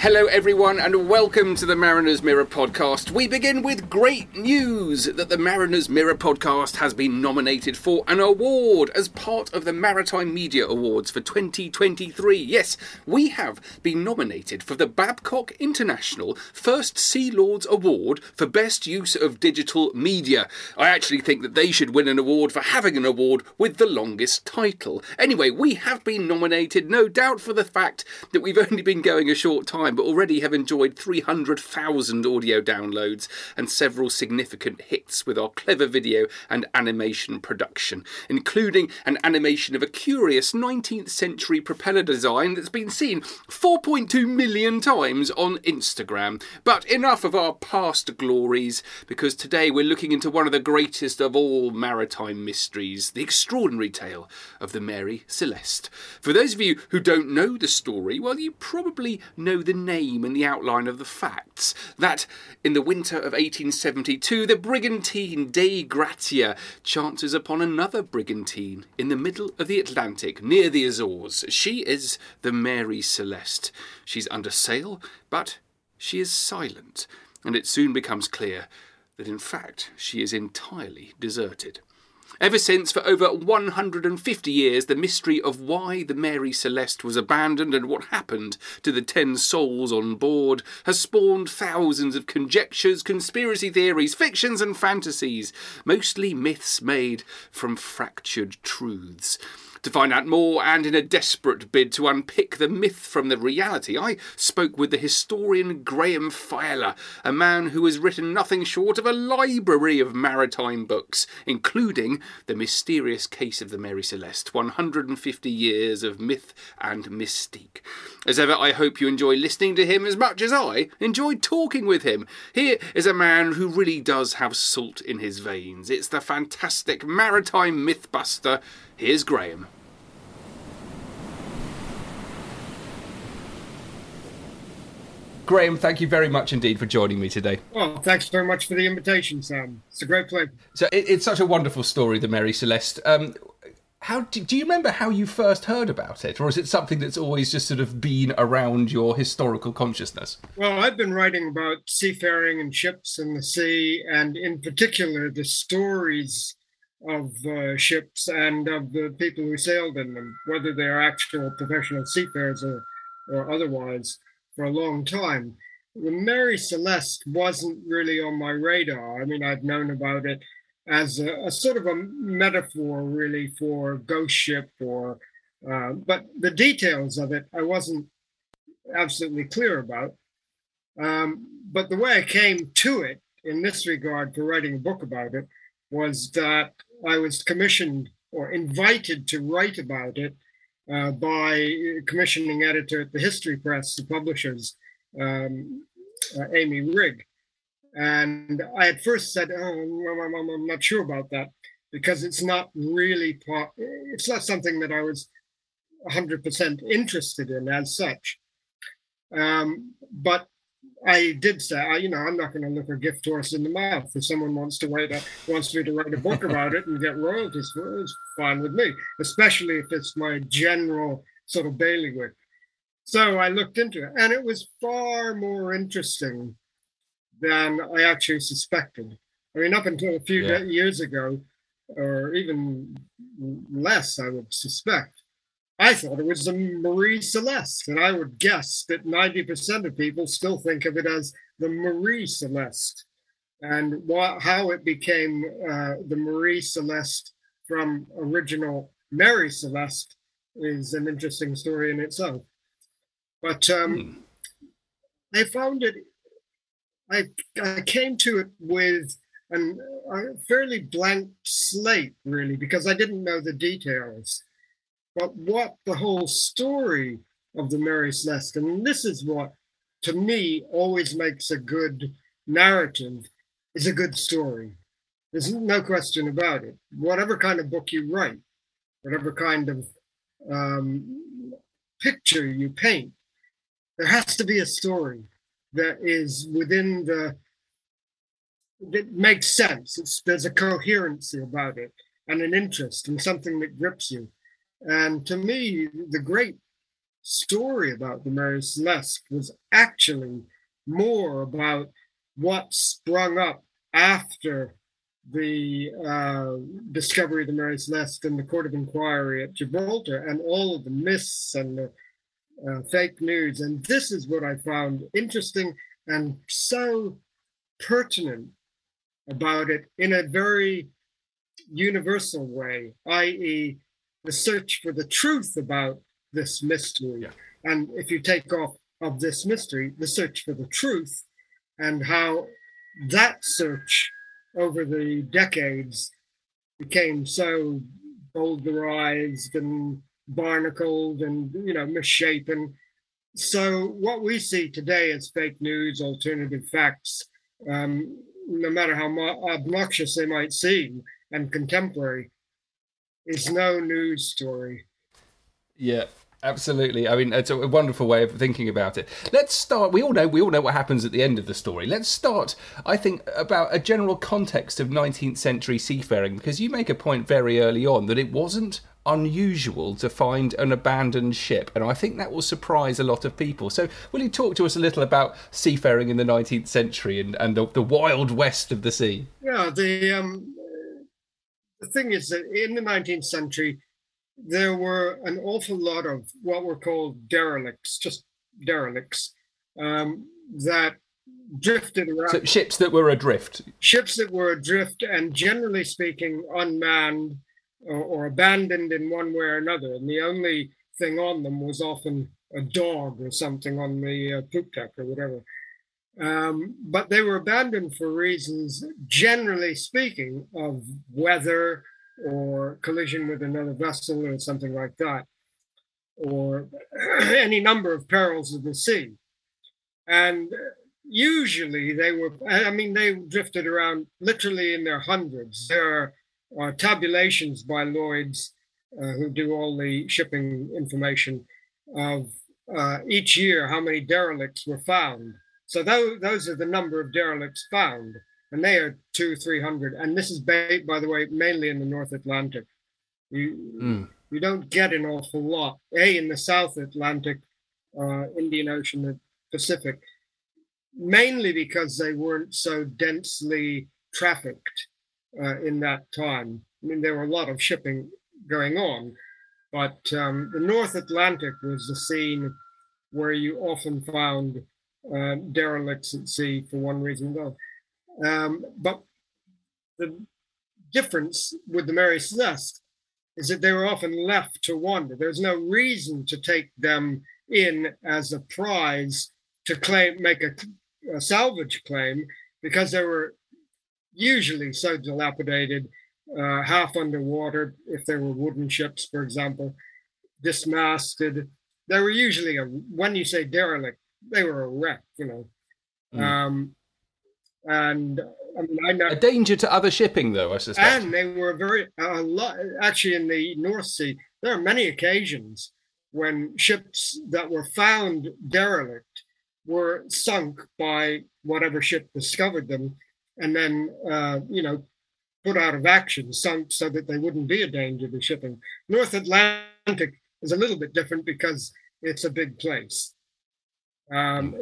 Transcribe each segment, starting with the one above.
Hello, everyone, and welcome to the Mariner's Mirror podcast. We begin with great news that the Mariner's Mirror podcast has been nominated for an award as part of the Maritime Media Awards for 2023. Yes, we have been nominated for the Babcock International First Sea Lords Award for Best Use of Digital Media. I actually think that they should win an award for having an award with the longest title. Anyway, we have been nominated, no doubt for the fact that we've only been going a short time but already have enjoyed 300,000 audio downloads and several significant hits with our clever video and animation production, including an animation of a curious 19th century propeller design that's been seen 4.2 million times on Instagram. But enough of our past glories, because today we're looking into one of the greatest of all maritime mysteries the extraordinary tale of the Mary Celeste. For those of you who don't know the story, well, you probably know the name and the outline of the facts. That in the winter of 1872, the brigantine Dei Gratia chances upon another brigantine in the middle of the Atlantic near the Azores. She is the Mary Celeste. She's under sail, but she is silent, and it soon becomes clear that in fact she is entirely deserted. Ever since, for over 150 years, the mystery of why the Mary Celeste was abandoned and what happened to the ten souls on board has spawned thousands of conjectures, conspiracy theories, fictions, and fantasies, mostly myths made from fractured truths. To find out more, and in a desperate bid to unpick the myth from the reality, I spoke with the historian Graham Faiella, a man who has written nothing short of a library of maritime books, including The Mysterious Case of the Mary Celeste 150 Years of Myth and Mystique. As ever, I hope you enjoy listening to him as much as I enjoyed talking with him. Here is a man who really does have salt in his veins. It's the fantastic maritime mythbuster. Here's Graham. Graham, thank you very much indeed for joining me today. Well, thanks very much for the invitation, Sam. It's a great pleasure. So it, it's such a wonderful story, the Mary Celeste. Um, how do, do you remember how you first heard about it, or is it something that's always just sort of been around your historical consciousness? Well, I've been writing about seafaring and ships and the sea, and in particular the stories of uh, ships and of the people who sailed in them, whether they're actual professional seafarers or, or otherwise for a long time. The Mary Celeste wasn't really on my radar. I mean, I'd known about it as a, a sort of a metaphor, really, for ghost ship, or uh, but the details of it I wasn't absolutely clear about. Um, but the way I came to it in this regard for writing a book about it was that I was commissioned or invited to write about it uh, by commissioning editor at the History Press, the publishers, um, uh, Amy Rigg. And I at first said, oh, I'm not sure about that because it's not really, part, it's not something that I was 100% interested in as such. Um, but I did say, I, you know, I'm not going to look a gift horse in the mouth. If someone wants to write a, wants me to write a book about it and get royalties for it, it's fine with me, especially if it's my general sort of bailiwick. So I looked into it, and it was far more interesting than I actually suspected. I mean, up until a few yeah. years ago, or even less, I would suspect, I thought it was the Marie Celeste, and I would guess that 90% of people still think of it as the Marie Celeste. And what, how it became uh, the Marie Celeste from original Mary Celeste is an interesting story in itself. But um, hmm. I found it, I, I came to it with an, a fairly blank slate, really, because I didn't know the details. But what the whole story of the Mary Celeste, and this is what to me always makes a good narrative, is a good story. There's no question about it. Whatever kind of book you write, whatever kind of um, picture you paint, there has to be a story that is within the that makes sense. It's, there's a coherency about it and an interest and something that grips you. And to me, the great story about the Mary Celeste was actually more about what sprung up after the uh, discovery of the Mary Celeste and the Court of Inquiry at Gibraltar and all of the myths and the uh, fake news. And this is what I found interesting and so pertinent about it in a very universal way, i.e., the search for the truth about this mystery. Yeah. And if you take off of this mystery, the search for the truth, and how that search over the decades became so bowdlerized and barnacled and you know misshapen. So what we see today as fake news, alternative facts, um, no matter how obnoxious they might seem and contemporary, is no news story. Yeah, absolutely. I mean, it's a wonderful way of thinking about it. Let's start. We all know we all know what happens at the end of the story. Let's start. I think about a general context of 19th century seafaring because you make a point very early on that it wasn't unusual to find an abandoned ship, and I think that will surprise a lot of people. So, will you talk to us a little about seafaring in the 19th century and, and the, the wild west of the sea? Yeah, the um, the thing is that in the 19th century, there were an awful lot of what were called derelicts, just derelicts, um, that drifted around. So ships that were adrift. Ships that were adrift and generally speaking unmanned or, or abandoned in one way or another. And the only thing on them was often a dog or something on the uh, poop deck or whatever. Um, but they were abandoned for reasons, generally speaking, of weather or collision with another vessel or something like that, or any number of perils of the sea. And usually they were, I mean, they drifted around literally in their hundreds. There are uh, tabulations by Lloyd's, uh, who do all the shipping information, of uh, each year how many derelicts were found so those, those are the number of derelicts found, and they are two, three hundred. And this is, by, by the way, mainly in the North Atlantic. You mm. you don't get an awful lot. A in the South Atlantic, uh, Indian Ocean, and Pacific, mainly because they weren't so densely trafficked uh, in that time. I mean, there were a lot of shipping going on, but um, the North Atlantic was the scene where you often found uh, derelicts at sea for one reason or another. Um, but the difference with the Mary Celeste is that they were often left to wander. There's no reason to take them in as a prize to claim, make a, a salvage claim, because they were usually so dilapidated, uh, half underwater, if they were wooden ships, for example, dismasted. They were usually a, when you say derelict, they were a wreck, you know. Mm. Um, and I mean, I know a danger to other shipping, though. I suspect. And they were very a lot. Actually, in the North Sea, there are many occasions when ships that were found derelict were sunk by whatever ship discovered them, and then uh, you know put out of action, sunk so that they wouldn't be a danger to shipping. North Atlantic is a little bit different because it's a big place. Um,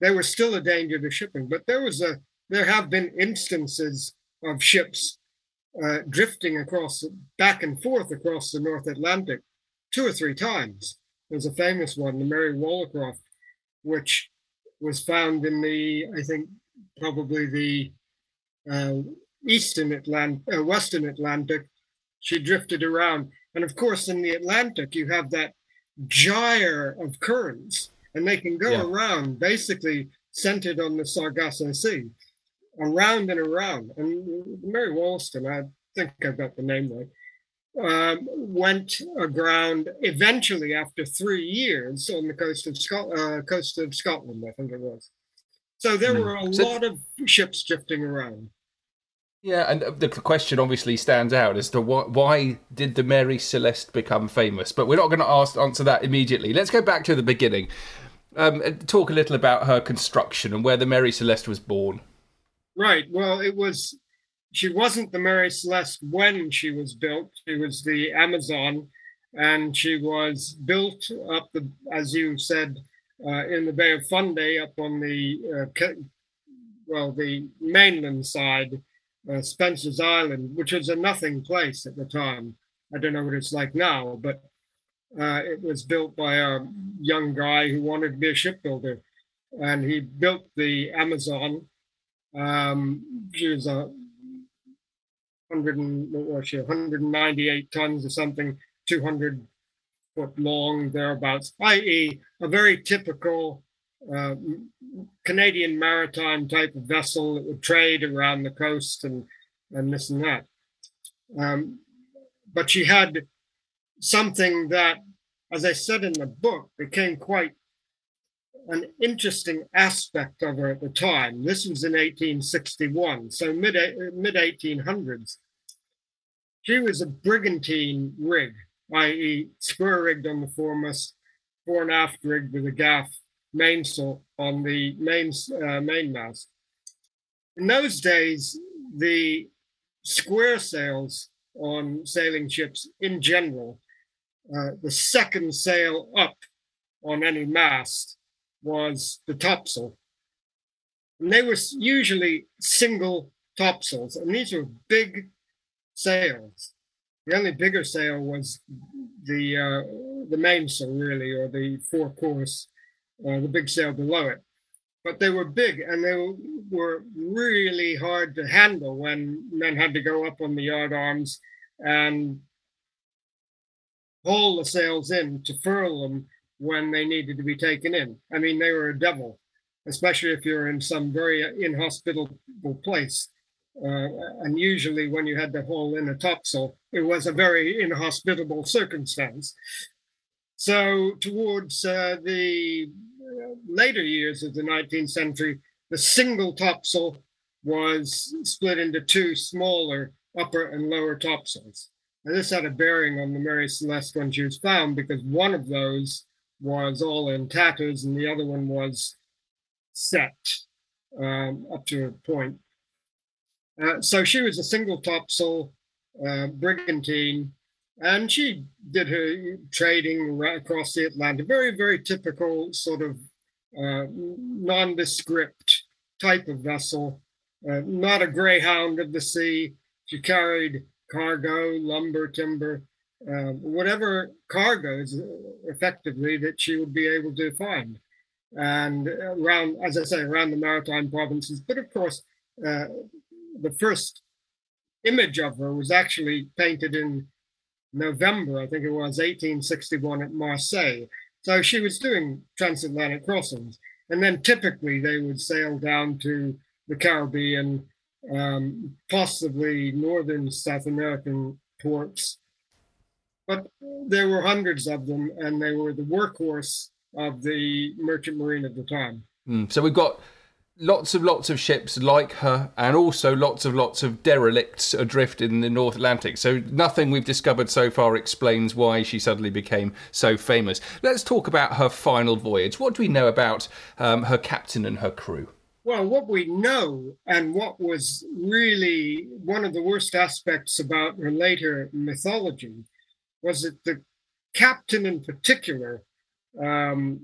there was still a danger to shipping, but there was a there have been instances of ships uh, drifting across back and forth across the North Atlantic two or three times. There's a famous one, the Mary Wollacroft, which was found in the I think probably the uh, eastern Atlantic, uh, western Atlantic. She drifted around, and of course, in the Atlantic, you have that gyre of currents, and they can go yeah. around basically centered on the Sargasso Sea, around and around. And Mary Wollaston, I think I've got the name right, um, went aground eventually after three years on the coast of Scot- uh, coast of Scotland, I think it was. So there mm. were a so, lot of ships drifting around. Yeah, and the question obviously stands out as to why, why did the Mary Celeste become famous? But we're not going to ask, answer that immediately. Let's go back to the beginning. Um, talk a little about her construction and where the Mary Celeste was born. Right. Well, it was. She wasn't the Mary Celeste when she was built. She was the Amazon, and she was built up the, as you said, uh, in the Bay of Fundy, up on the uh, well, the mainland side uh, Spencer's Island, which was a nothing place at the time. I don't know what it's like now, but uh, it was built by a young guy who wanted to be a shipbuilder. And he built the Amazon. Um, she was a hundred and what was she, 198 tons or something, 200 foot long, thereabouts, i.e., a very typical uh, Canadian maritime type of vessel that would trade around the coast and, and this and that. Um, but she had something that, as I said in the book, became quite an interesting aspect of her at the time. This was in 1861, so mid mid 1800s. She was a brigantine rig, i.e., square rigged on the foremast, fore and aft rigged with a gaff mainsail on the main uh, mainmast. In those days, the square sails on sailing ships in general, uh, the second sail up on any mast was the topsail. And they were usually single topsails, and these were big sails. The only bigger sail was the uh, the mainsail, really, or the fore course uh, the big sail below it. But they were big and they were really hard to handle when men had to go up on the yard arms and haul the sails in to furl them when they needed to be taken in. I mean, they were a devil, especially if you're in some very inhospitable place. Uh, and usually, when you had to haul in a topsail, it was a very inhospitable circumstance. So, towards uh, the later years of the 19th century, the single topsail was split into two smaller upper and lower topsails. And this had a bearing on the Mary Celeste when she was found because one of those was all in tatters and the other one was set um, up to a point. Uh, so she was a single topsail uh, brigantine and she did her trading right across the Atlantic. Very, very typical sort of uh, nondescript type of vessel, uh, not a greyhound of the sea. She carried cargo, lumber, timber, uh, whatever cargoes effectively that she would be able to find. And around, as I say, around the maritime provinces. But of course, uh, the first image of her was actually painted in November, I think it was 1861 at Marseille. So she was doing transatlantic crossings. And then typically they would sail down to the Caribbean, um, possibly northern South American ports. But there were hundreds of them, and they were the workhorse of the merchant marine at the time. Mm, so we've got lots of lots of ships like her, and also lots of lots of derelicts adrift in the North Atlantic. So nothing we've discovered so far explains why she suddenly became so famous. Let's talk about her final voyage. What do we know about um, her captain and her crew? Well, what we know, and what was really one of the worst aspects about her later mythology, was that the captain in particular, um,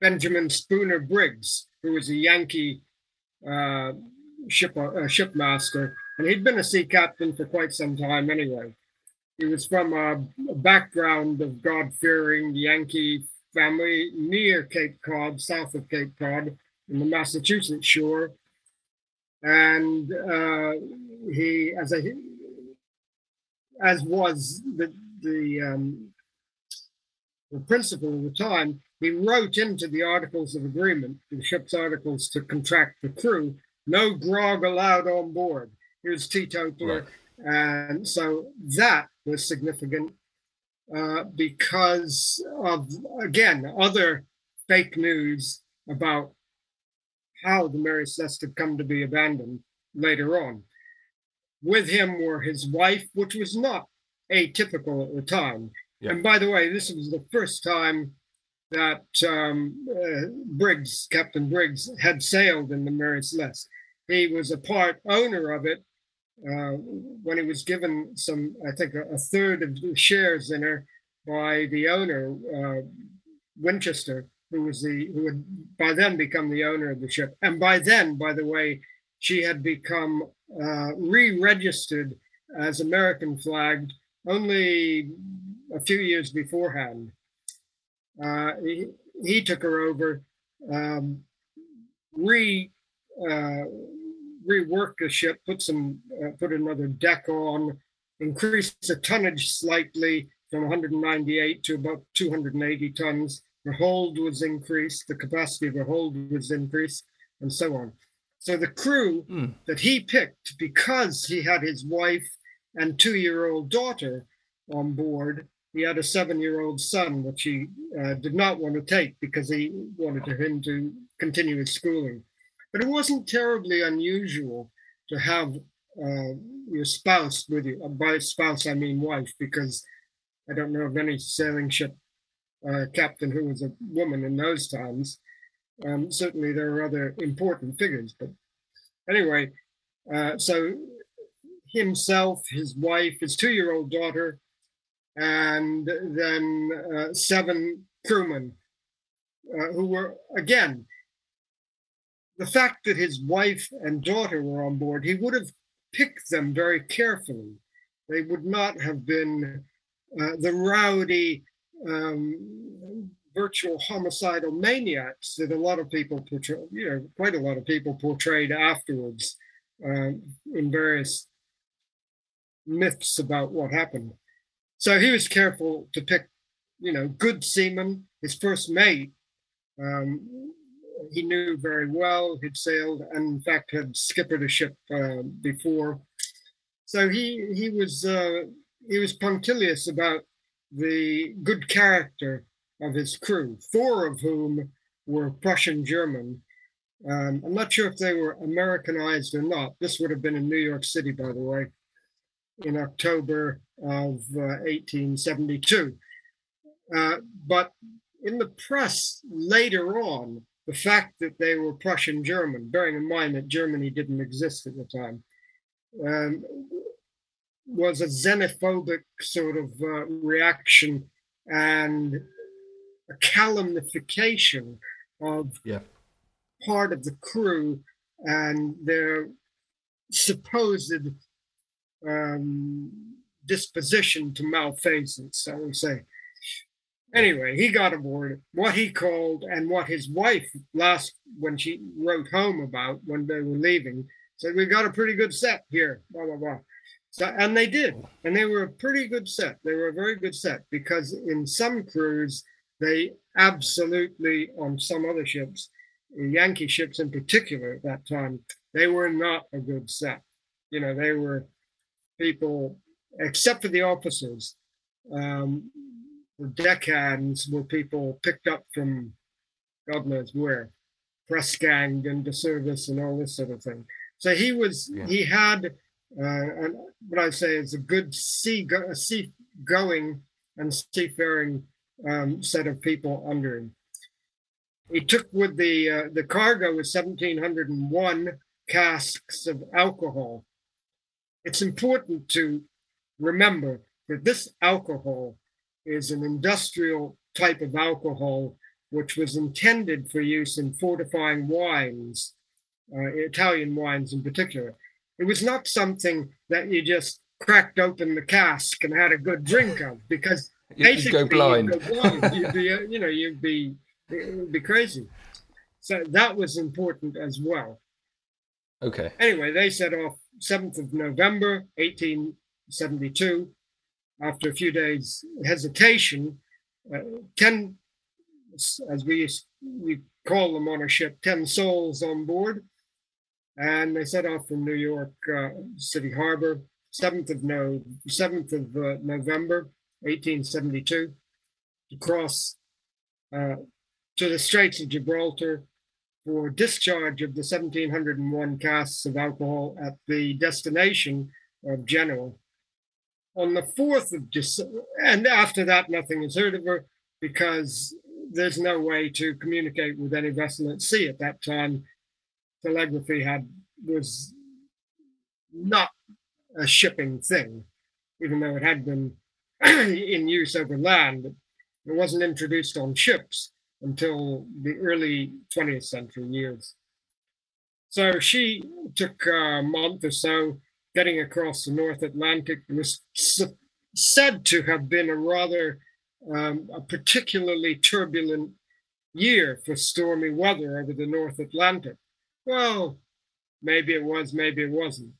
Benjamin Spooner Briggs, who was a Yankee uh, ship uh, shipmaster, and he'd been a sea captain for quite some time anyway. He was from a, a background of God-fearing Yankee family near Cape Cod, south of Cape Cod, in the Massachusetts shore, and uh, he, as a as was the the um, the principal of the time, he wrote into the Articles of Agreement, the ship's articles to contract the crew, no grog allowed on board. He was teetotaler. Right. And so that was significant uh, because of, again, other fake news about how the Mary Celeste had come to be abandoned later on. With him were his wife, which was not atypical at the time. Yeah. And by the way, this was the first time that um, uh, Briggs, Captain Briggs, had sailed in the Mary Celeste. He was a part owner of it uh, when he was given some, I think, a, a, third of the shares in her by the owner, uh, Winchester, who was the who had by then become the owner of the ship. And by then, by the way, she had become uh, re-registered as American flagged only a few years beforehand. Uh, he, he, took her over, um, re uh, reworked the ship, put some uh, put another deck on, increased the tonnage slightly from 198 to about 280 tons. The hold was increased, the capacity of the hold was increased, and so on. So the crew mm. that he picked, because he had his wife and two-year-old daughter on board, he had a seven-year-old son, which he uh, did not want to take because he wanted him to continue his schooling. But it wasn't terribly unusual to have uh, your spouse with you. By spouse, I mean wife, because I don't know of any sailing ship uh, captain who was a woman in those times. Um, certainly, there are other important figures, but anyway, uh, so himself, his wife, his two-year-old daughter, and then uh, seven crewmen uh, who were, again, the fact that his wife and daughter were on board, he would have picked them very carefully. They would not have been uh, the rowdy, um, virtual homicidal maniacs that a lot of people portray, you know, quite a lot of people portrayed afterwards uh, in various myths about what happened. So he was careful to pick, you know, good seamen. His first mate, um, he knew very well. He'd sailed and, in fact, had skippered a ship uh, before. So he he was uh, he was punctilious about the good character of his crew, four of whom were Prussian German. Um, I'm not sure if they were Americanized or not. This would have been in New York City, by the way in October of uh, 1872. Uh, but in the press later on, the fact that they were Prussian German, bearing in mind that Germany didn't exist at the time, um, was a xenophobic sort of uh, reaction and a calumnification of yeah. part of the crew and their supposed um, disposition to malfeasance, I would say. Anyway, he got aboard. What he called and what his wife last when she wrote home about when they were leaving said, "We got a pretty good set here." Blah blah blah. So, and they did, and they were a pretty good set. They were a very good set because in some crews they absolutely on some other ships, Yankee ships in particular at that time, they were not a good set. You know, they were people, except for the officers, um, the deckhands were people picked up from God knows where. press ganged into service and all this sort of thing. So he was yeah. he had uh, an, what I say is a good sea go, a sea going and seafaring um, set of people under him. He took with the uh, the cargo was 1,701 casks of alcohol. It's important to remember that this alcohol is an industrial type of alcohol which was intended for use in fortifying wines, uh, Italian wines in particular. It was not something that you just cracked open the cask and had a good drink of because basically you'd go blind. You'd, go blind. you'd be, you know, you'd be, it would be crazy. So that was important as well. Okay. Anyway, they set off 7th of November, 1872. After a few days hesitation, uh, 10, as we, we call them on a ship, 10 souls on board. And they set off from New York uh, City Harbor, 7th of, no, 7th of uh, November, 1872, to cross uh, to the Straits of Gibraltar for discharge of the 1701 casks of alcohol at the destination of Genoa. On the 4th of December, and after that, nothing is heard of her because there's no way to communicate with any vessel at sea at that time. Telegraphy had was not a shipping thing, even though it had been in use over land. It wasn't introduced on ships until the early 20th century years. So she took a month or so getting across the North Atlantic. It was said to have been a rather um, a particularly turbulent year for stormy weather over the North Atlantic. Well, maybe it was, maybe it wasn't.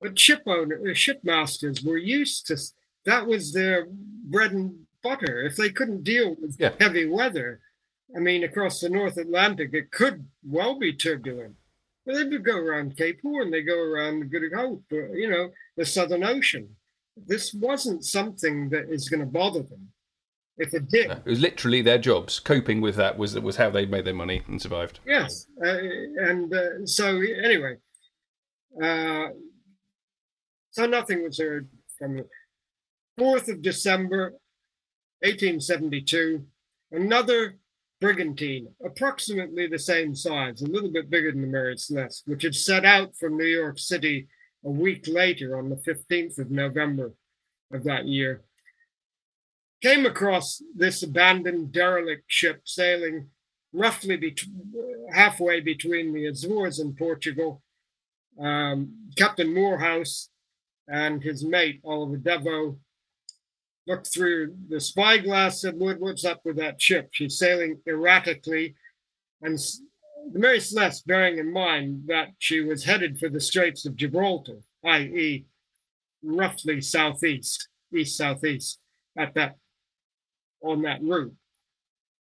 But ship owners, uh, shipmasters were used to that was their bread and butter. If they couldn't deal with yeah. heavy weather, I mean, across the North Atlantic, it could well be turbulent. But they would go around Cape Horn, they go around the Good Hope, you know, the Southern Ocean. This wasn't something that is going to bother them. If it did, no, it was literally their jobs. Coping with that was was how they made their money and survived. Yes, uh, and uh, so anyway, uh, so nothing was heard from the fourth of December, eighteen seventy two. Another brigantine, approximately the same size, a little bit bigger than the Mary Celeste, which had set out from New York City a week later on the 15th of November of that year. Came across this abandoned derelict ship sailing roughly bet- halfway between the Azores and Portugal. Um, Captain Morehouse and his mate, Oliver Deveau, looked through the spyglass, said, Wood, what's up with that ship? She's sailing erratically. And the Mary Celeste, bearing in mind that she was headed for the Straits of Gibraltar, i.e., roughly southeast, east southeast, at that on that route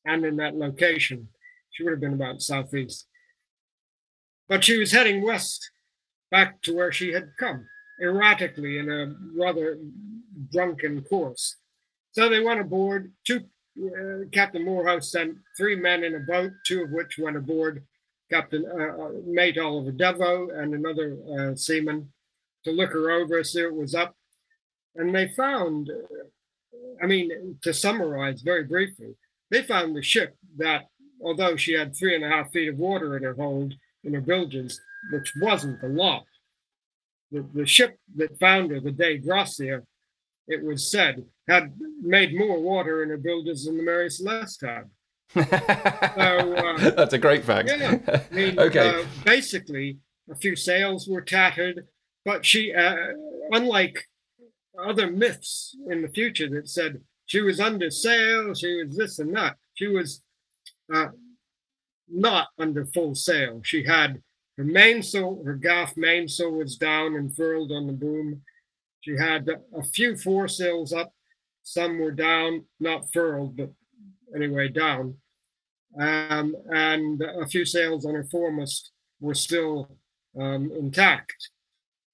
and in that location. She would have been about southeast. But she was heading west back to where she had come, erratically in a rather drunken course. So they went aboard. Two, uh, Captain Morehouse sent three men in a boat, two of which went aboard. Captain uh, uh, mate Oliver Deveau and another uh, seaman to look her over, see what was up, and they found. I mean, to summarize very briefly, they found the ship that, although she had three and a half feet of water in her hold, in her bilges, which wasn't a lot, the, the ship that found her, the Dei Gratia, it was said, had made more water in her bilges than the Mary Celeste had. so, uh, That's a great fact. Yeah, I mean, okay. Uh, basically, a few sails were tattered, but she, uh, unlike other myths in the future that said she was under sail, she was this and that, she was uh, not under full sail. She had her mainsail, her gaff mainsail was down and furled on the boom. She had a few foresails up, some were down, not furled, but anyway, down. Um, and a few sails on her foremast were still um, intact.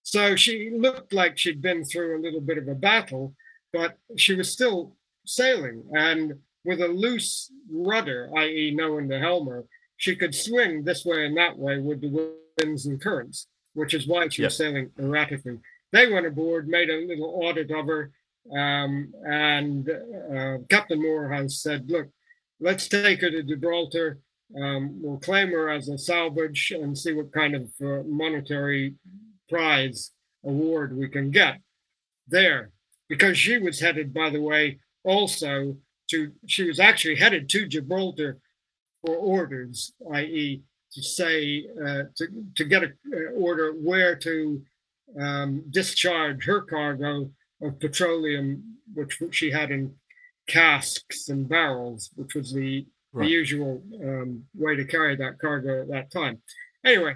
So she looked like she'd been through a little bit of a battle, but she was still sailing. And with a loose rudder, i.e., no in the helm her, she could swing this way and that way with the winds and currents, which is why she yep. was sailing erratically. They went aboard, made a little audit of her, um, and uh, Captain Morehouse said, "Look, let's take her to Gibraltar. Um, we'll claim her as a salvage and see what kind of uh, monetary prize award we can get there." Because she was headed, by the way, also to she was actually headed to Gibraltar for orders, i.e., to say uh, to to get an order where to um, discharge her cargo of petroleum, which she had in casks and barrels, which was the, right. the usual um, way to carry that cargo at that time. Anyway.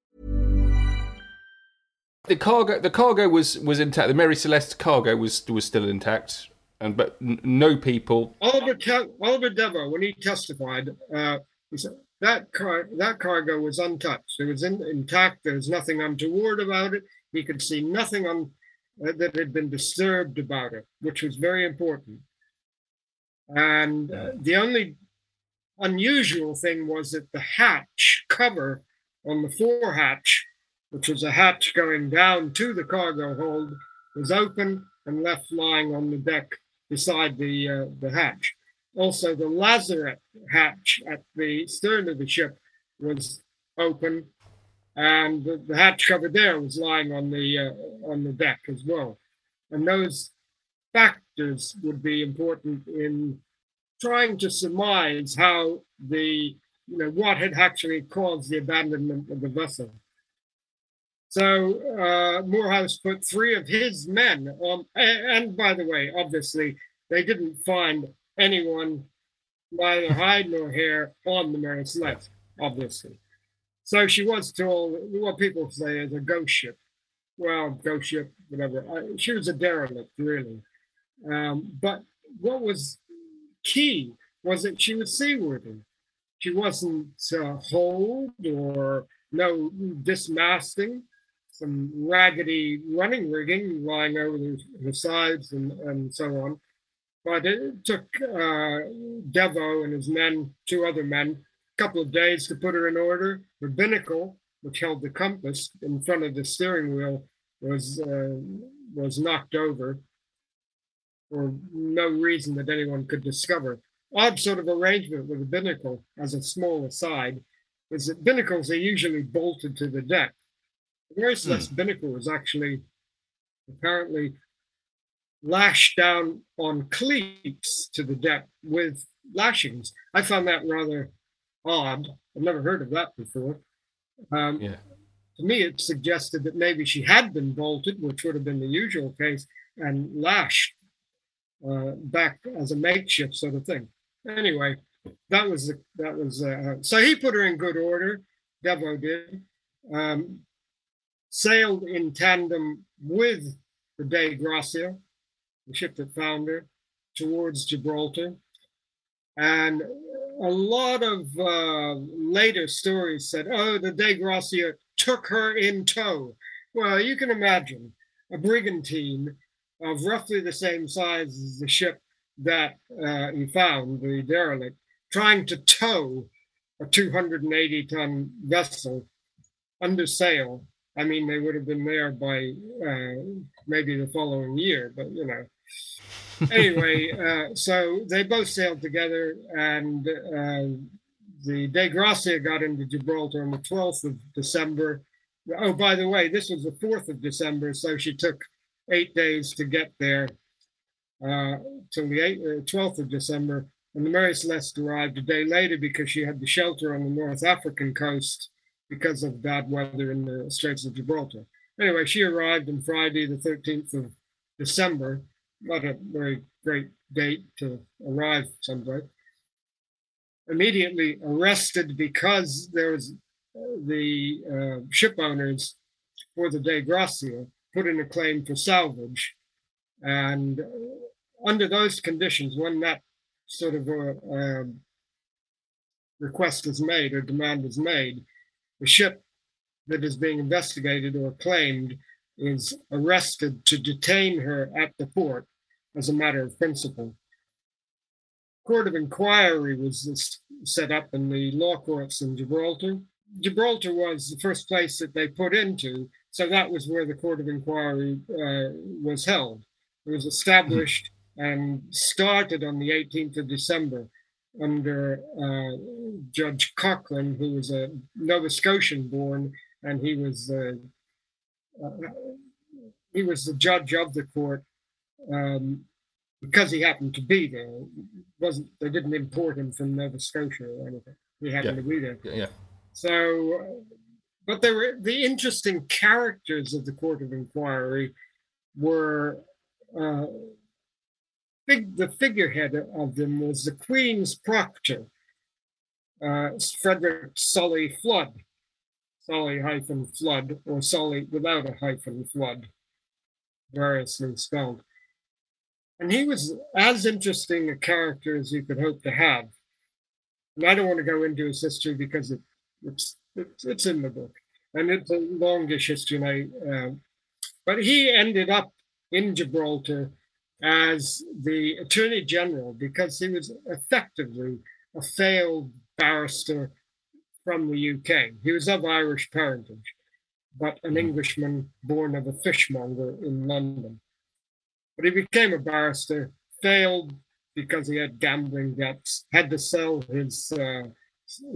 The cargo the cargo was, was intact. The Mary Celeste cargo was was still intact and but n- no people. Oliver Oliver Deveau, when he testified, uh, he said that car that cargo was untouched. It was in, intact. There was nothing untoward about it. He could see nothing on uh, that had been disturbed about it, which was very important. And uh, the only unusual thing was that the hatch cover on the fore hatch, which was a hatch going down to the cargo hold, was open and left lying on the deck beside the uh, the hatch. Also, the lazarette hatch at the stern of the ship was open, and the, the hatch cover there was lying on the uh, on the deck as well. And those factors would be important in trying to surmise how the you know what had actually caused the abandonment of the vessel. So uh, Morehouse put three of his men on, and by the way, obviously they didn't find anyone, neither hide nor hair, on the Mary Celeste, obviously. So she was to all what people say is a ghost ship. Well, ghost ship, whatever. I, she was a derelict, really. Um, but what was key was that she was seaworthy. She wasn't uh, holed or no dismasting some raggedy running rigging lying over the, the sides and, and so on. But it took uh, Deveau and his men, two other men, a couple of days to put her in order. The binnacle, which held the compass in front of the steering wheel, was uh, was knocked over for no reason that anyone could discover. Odd sort of arrangement with the binnacle, as a small aside, is that binnacles are usually bolted to the deck. The Mary Celeste mm. binnacle was actually apparently lashed down on cleats to the deck with lashings. I found that rather odd. I've never heard of that before. Um, yeah. To me, it suggested that maybe she had been bolted, which would have been the usual case, and lashed uh, back as a makeshift sort of thing. Anyway, that was the, that was uh, so he put her in good order. Deveau did. Um, sailed in tandem with the Dei Gratia, the ship that found her, towards Gibraltar. And a lot of uh, later stories said, oh, the Dei Gratia took her in tow. Well, you can imagine a brigantine of roughly the same size as the ship that uh, he found, the derelict, trying to tow a 280 ton vessel under sail. I mean, they would have been there by uh, maybe the following year, but you know. anyway, uh, so they both sailed together, and uh, the Dei Gratia got into Gibraltar on the 12th of December. Oh, by the way, this was the 4th of December, so she took eight days to get there uh, till the 8th, 12th uh, of December. And the Mary Celeste arrived a day later because she had the shelter on the North African coast because of bad weather in the Straits of Gibraltar. Anyway, she arrived on Friday, the 13th of December. Not a very great date to arrive someplace. Immediately arrested because there was uh, the uh, ship owners for the Dei Gratia put in a claim for salvage. And uh, under those conditions, when that sort of a, um, request is made or demand is made, the ship that is being investigated or claimed is arrested to detain her at the port as a matter of principle. Court of inquiry was set up in the law courts in Gibraltar. Gibraltar was the first place that they put into, so that was where the court of inquiry uh, was held. It was established and started on the 18th of December under uh, Judge Cochrane, who was a Nova Scotian born, and he was uh, uh, he was the judge of the court um, because he happened to be there. It wasn't they didn't import him from Nova Scotia or anything? He happened yeah. to be there. Yeah. So, but there were the interesting characters of the court of inquiry were. Uh, fig- the figurehead of them was the Queen's proctor, uh, Frederick Solly Flood, Solly hyphen Flood, or Solly without a hyphen Flood, variously spelled. And he was as interesting a character as you could hope to have. And I don't want to go into his history because it, it's, it's, it's in the book, and it's a longish history. And I, uh, but he ended up in Gibraltar as the Attorney General because he was effectively a failed barrister from the UK. He was of Irish parentage, but an hmm. Englishman born of a fishmonger in London. But he became a barrister, failed because he had gambling debts, had to sell his uh,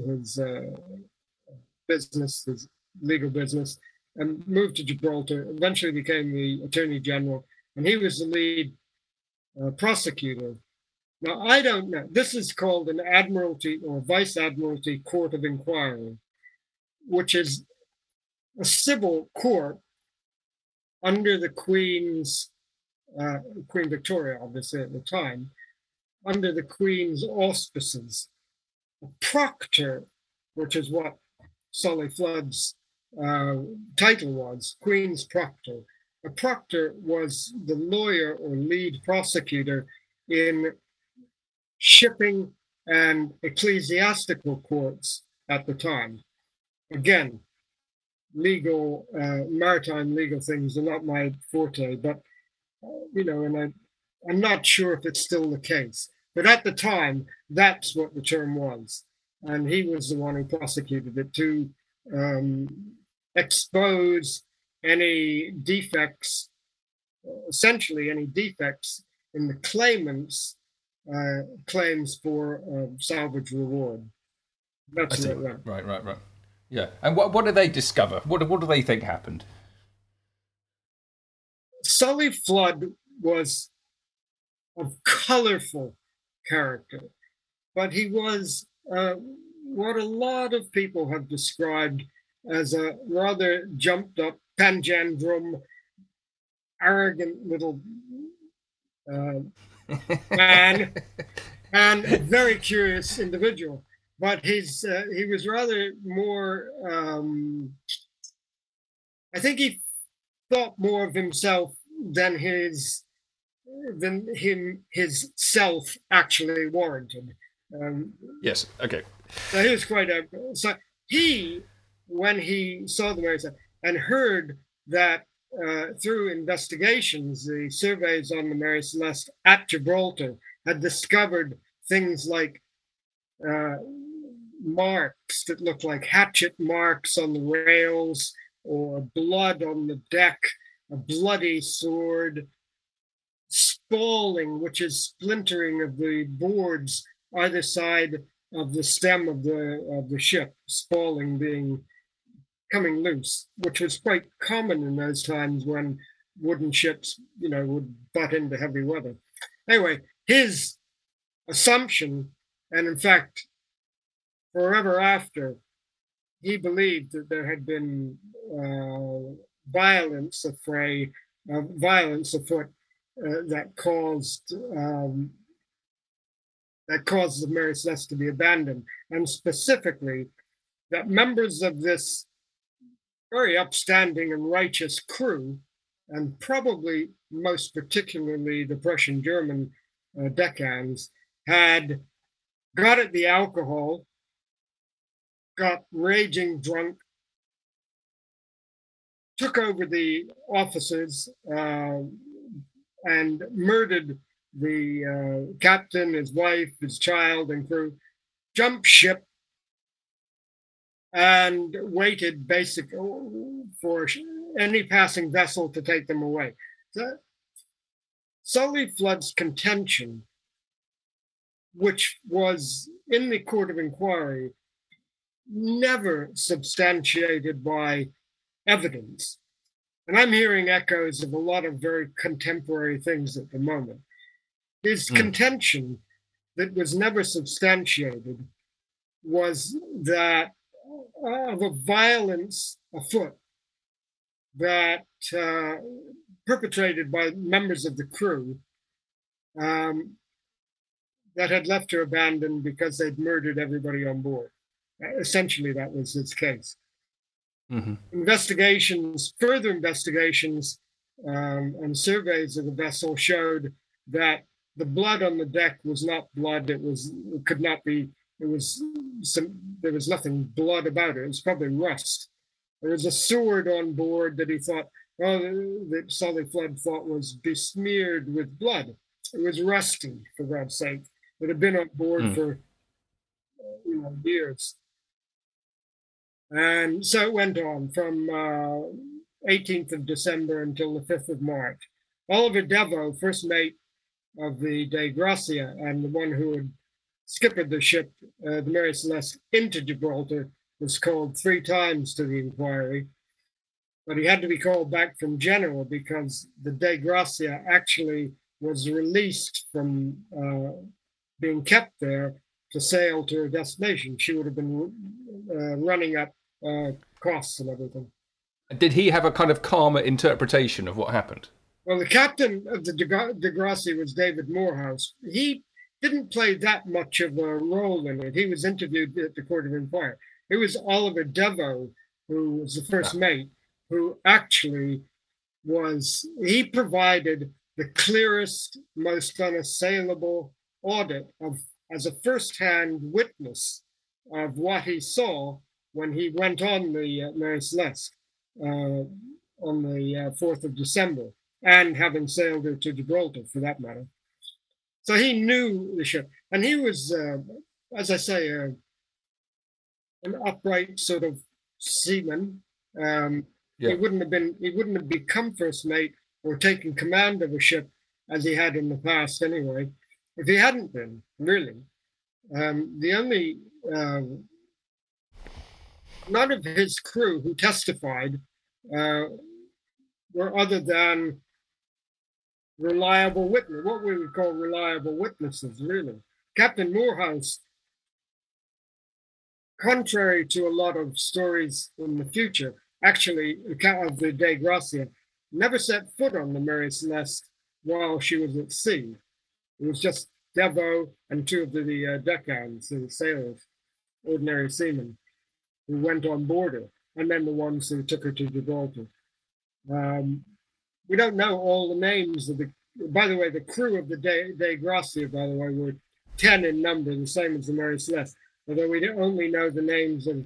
his uh, business, his legal business, and moved to Gibraltar. Eventually became the Attorney General, and he was the lead uh, prosecutor. Now, I don't know. This is called an Admiralty or Vice Admiralty Court of Inquiry, which is a civil court under the Queen's, uh, Queen Victoria, obviously at the time, under the Queen's auspices. A proctor, which is what Solly Flood's uh, title was, Queen's proctor, a proctor was the lawyer or lead prosecutor in shipping and ecclesiastical courts at the time. Again, legal, uh, maritime legal things are not my forte, but, uh, you know, and I, I'm not sure if it's still the case. But at the time, that's what the term was. And he was the one who prosecuted it to um, expose any defects, essentially any defects in the claimant's uh, claims for uh, salvage reward. That's right, right, right, right. Yeah, and what what do they discover? What what do they think happened? Solly Flood was a colorful character, but he was uh, what a lot of people have described as a rather jumped up panjandrum, arrogant little uh, man, and very curious individual. But he's uh, he was rather more. Um, I think he thought more of himself than his than him his self actually warranted. Um, yes. Okay. So he was quite a. So he, when he saw the Mary Celeste and heard that uh, through investigations, the surveys on the Mary Celeste at Gibraltar had discovered things like uh, marks that looked like hatchet marks on the rails or blood on the deck, a bloody sword, spalling, which is splintering of the boards either side of the stem of the of the ship, spalling being coming loose, which was quite common in those times when wooden ships, you know, would butt into heavy weather. Anyway, his assumption, and in fact, forever after, he believed that there had been uh, violence affray, uh, violence afoot uh, that caused um, that caused the Mary Celeste to be abandoned, and specifically that members of this very upstanding and righteous crew, and probably most particularly the Prussian German uh, deckhands, had got at the alcohol, got raging drunk, took over the officers, uh, and murdered the uh, captain, his wife, his child, and crew, jumped ship and waited basic for any passing vessel to take them away. So, Solly Flood's contention, which was in the court of inquiry, never substantiated by evidence. And I'm hearing echoes of a lot of very contemporary things at the moment. His mm. contention that was never substantiated was that of a violence afoot that uh, perpetrated by members of the crew um, that had left her abandoned because they'd murdered everybody on board. Uh, essentially, that was his case. Mm-hmm. Investigations, further investigations, um, and surveys of the vessel showed that the blood on the deck was not blood. It was it could not be. It was some. There was nothing blood about it. It was probably rust. There was a sword on board that he thought, oh, that Solly Flood thought was besmeared with blood. It was rusty, for God's sake. It had been on board mm. for you know years. And so it went on from uh, 18th of December until the 5th of March. Oliver Deveau, first mate of the Dei Gratia and the one who had skippered the ship, uh, the Mary Celeste, into Gibraltar, was called three times to the inquiry. But he had to be called back from Genoa because the Dei Gratia actually was released from uh, being kept there to sail to her destination. She would have been uh, running up uh, costs and everything. Did he have a kind of calmer interpretation of what happened? Well, the captain of the Dei Gratia was David Morehouse. He didn't play that much of a role in it. He was interviewed at the court of inquiry. It was Oliver Deveau, who was the first mate, who actually was, he provided the clearest, most unassailable audit of as a first-hand witness of what he saw when he went on the uh, Mary Celeste uh, on the uh, 4th of December and having sailed her to Gibraltar for that matter. So he knew the ship, and he was, uh, as I say, uh, an upright sort of seaman. Um, yeah. He wouldn't have been, he wouldn't have become first mate or taken command of a ship as he had in the past, anyway, if he hadn't been really. Um, the only um, none of his crew who testified uh, were other than reliable witness, what we would call reliable witnesses, really. Captain Morehouse, contrary to a lot of stories in the future, actually, of the Dei Gratia, never set foot on the Mary Celeste while she was at sea. It was just Deveau and two of the, the uh, deckhands, the sailors, ordinary seamen, who went on board her, and then the ones who took her to Gibraltar. Um, we don't know all the names of the. By the way, the crew of the Dei, Dei Gratia, by the way, were 10 in number, the same as the Mary Celeste, although we only know the names of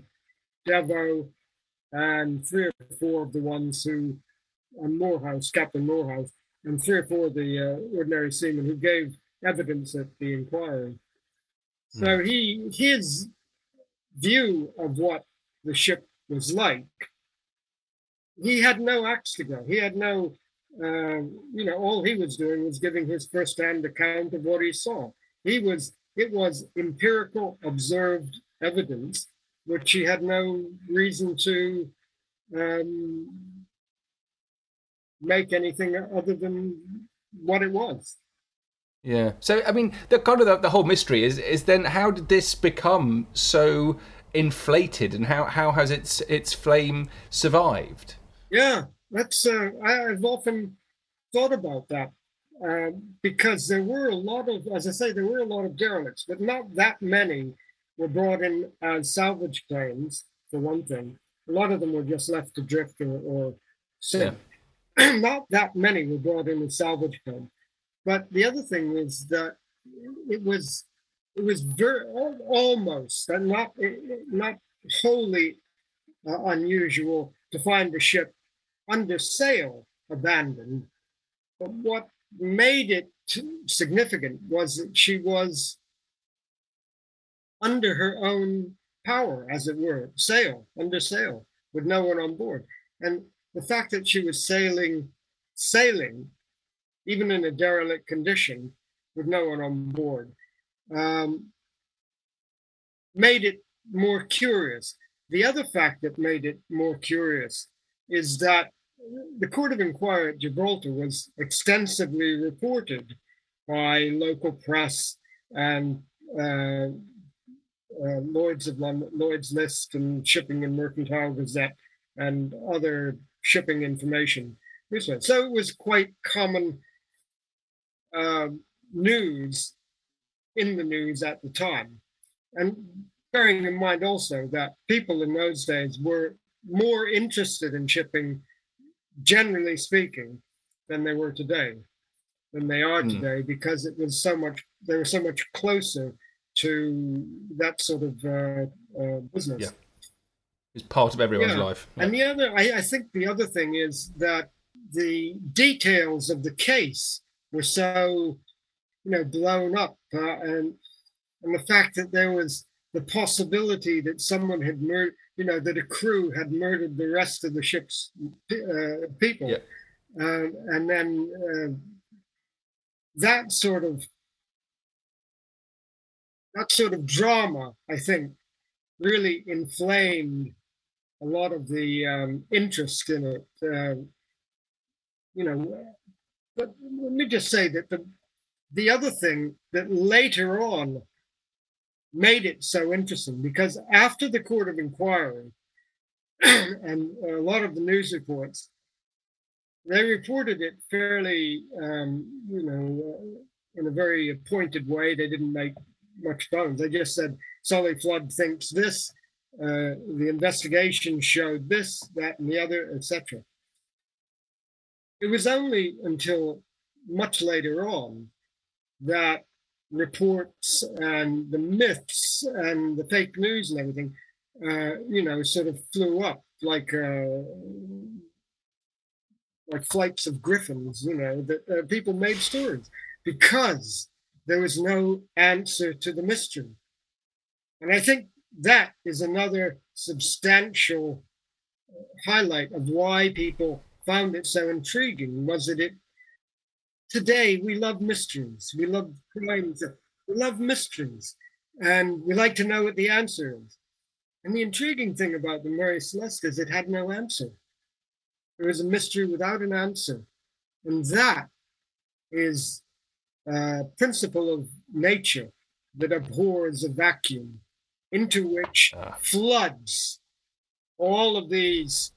Deveau and three or four of the ones who, and Morehouse, Captain Morehouse, and three or four of the uh, ordinary seamen who gave evidence at the inquiry. So mm. he his view of what the ship was like, he had no axe to go. He had no, uh, you know, all he was doing was giving his first-hand account of what he saw. He was it was empirical, observed evidence, which he had no reason to um, make anything other than what it was. Yeah. So I mean, the kind of the, the whole mystery is is then how did this become so inflated, and how how has its its flame survived? Yeah, that's uh, I, I've often thought about that uh, because there were a lot of, as I say, there were a lot of derelicts, but not that many were brought in as salvage claims. For one thing, a lot of them were just left to drift or, or sink. Yeah. not that many were brought in as salvage claims. But the other thing is that it was it was very almost not not wholly uh, unusual to find a ship under sail abandoned. But what made it significant was that she was under her own power, as it were, sail, under sail, with no one on board. And the fact that she was sailing, sailing even in a derelict condition with no one on board, um, made it more curious. The other fact that made it more curious is that the Court of Inquiry at Gibraltar was extensively reported by local press and uh, uh, Lloyd's of London, Lloyd's List and Shipping and Mercantile Gazette and other shipping information. So it was quite common uh, news in the news at the time. And bearing in mind also that people in those days were more interested in shipping, generally speaking, than they were today, than they are mm. today, because it was so much, they were so much closer to that sort of uh, uh, business. Yeah. It's part of everyone's yeah. life. Yeah. And the other, I, I think the other thing is that the details of the case were so, you know, blown up, uh, and and the fact that there was the possibility that someone had murdered, you know, that a crew had murdered the rest of the ship's uh, people, yeah. uh, and then uh, that sort of that sort of drama, I think, really inflamed a lot of the um, interest in it. Uh, you know, but let me just say that the the other thing that later on made it so interesting because after the court of inquiry and a lot of the news reports, they reported it fairly, um, you know, in a very appointed way. They didn't make much bones. They just said Solly Flood thinks this, uh, the investigation showed this, that, and the other, etc. It was only until much later on that reports and the myths and the fake news and everything, uh, you know, sort of flew up like uh, like flights of griffins. You know, that uh, people made stories because there was no answer to the mystery, and I think that is another substantial highlight of why people found it so intriguing was that it today we love mysteries. We love crimes. We love mysteries. And we like to know what the answer is. And the intriguing thing about the mary celeste is it had no answer. It was a mystery without an answer. And that is a principle of nature that abhors a vacuum into which ah. floods all of these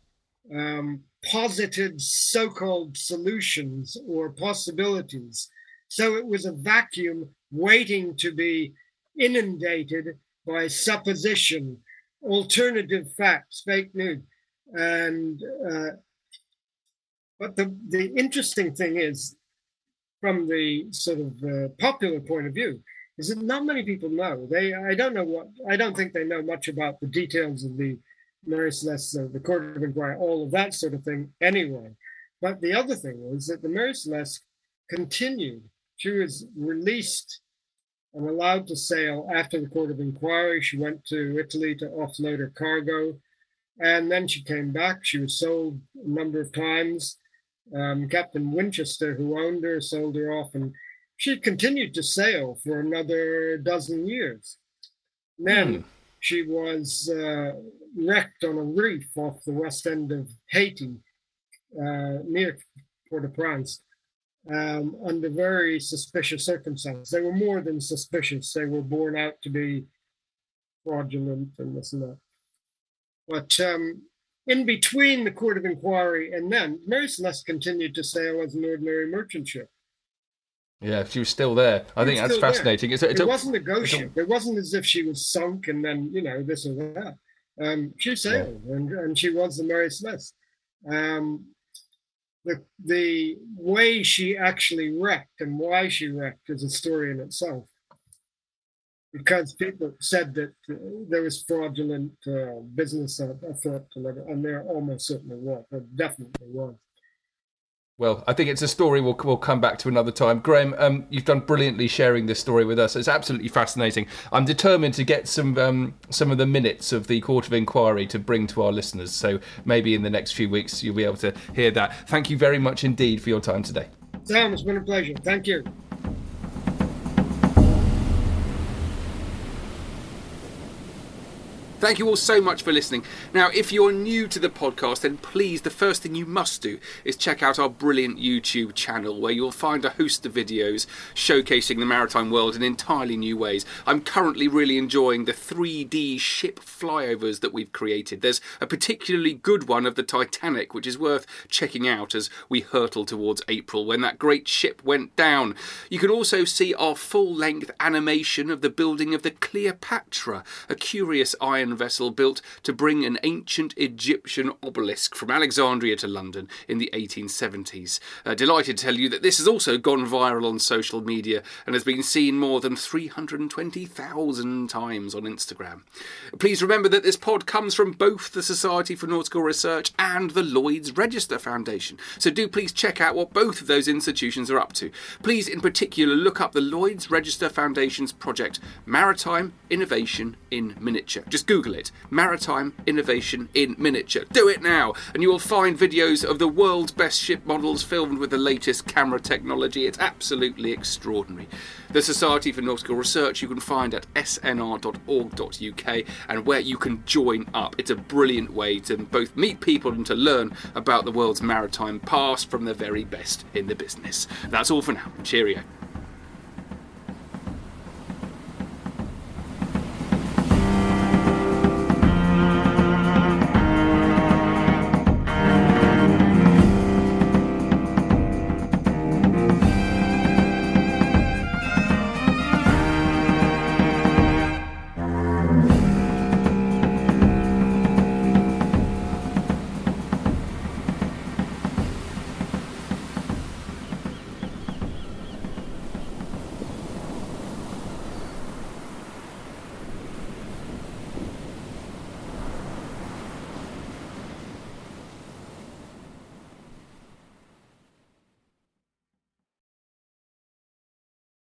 um, posited so called solutions or possibilities. So it was a vacuum waiting to be inundated by supposition, alternative facts, fake news. And, uh, but the, the interesting thing is, from the sort of uh, popular point of view, is that not many people know. They, I don't know what, I don't think they know much about the details of the Mary Celeste, uh, the Court of Inquiry, all of that sort of thing anyway. But the other thing was that the Mary Celeste continued. She was released and allowed to sail after the Court of Inquiry. She went to Italy to offload her cargo. And then she came back. She was sold a number of times. Um, Captain Winchester, who owned her, sold her off, and she continued to sail for another dozen years. Then mm. She was uh, wrecked on a reef off the west end of Haiti, uh, near Port-au-Prince, um, under very suspicious circumstances. They were more than suspicious; they were borne out to be fraudulent and this and that. But um, in between the court of inquiry and then, Mary Celeste continued to sail as an ordinary merchant ship. Yeah, she was still there. I think that's fascinating. It's it's it a, wasn't a ghost ship. It wasn't as if she was sunk and then, you know, this or that. Um, she sailed yeah. and, and she was the Mary Celeste. Um, the, the way she actually wrecked and why she wrecked is a story in itself because people said that uh, there was fraudulent uh, business afoot, and there almost certainly was. There definitely was. Well, I think it's a story we'll, we'll come back to another time. Graham, um, you've done brilliantly sharing this story with us. It's absolutely fascinating. I'm determined to get some um, some of the minutes of the Court of Inquiry to bring to our listeners. So maybe in the next few weeks you'll be able to hear that. Thank you very much indeed for your time today. Sam, it's been a pleasure. Thank you. Thank you all so much for listening. Now, if you're new to the podcast, then please, the first thing you must do is check out our brilliant YouTube channel where you'll find a host of videos showcasing the maritime world in entirely new ways. I'm currently really enjoying the 3D ship flyovers that we've created. There's a particularly good one of the Titanic, which is worth checking out as we hurtle towards April when that great ship went down. You can also see our full length animation of the building of the Cleopatra, a curious vessel built to bring an ancient Egyptian obelisk from Alexandria to London in the 1870s. Uh, delighted to tell you that this has also gone viral on social media and has been seen more than 320,000 times on Instagram. Please remember that this pod comes from both the Society for Nautical Research and the Lloyd's Register Foundation, so do please check out what both of those institutions are up to. Please, in particular, look up the Lloyd's Register Foundation's project Maritime Innovation in Miniature. Just Google Google it Maritime Innovation in Miniature. Do it now, and you will find videos of the world's best ship models filmed with the latest camera technology. It's absolutely extraordinary. The Society for Nautical Research you can find at snr.org.uk and where you can join up. It's a brilliant way to both meet people and to learn about the world's maritime past from the very best in the business. That's all for now. Cheerio.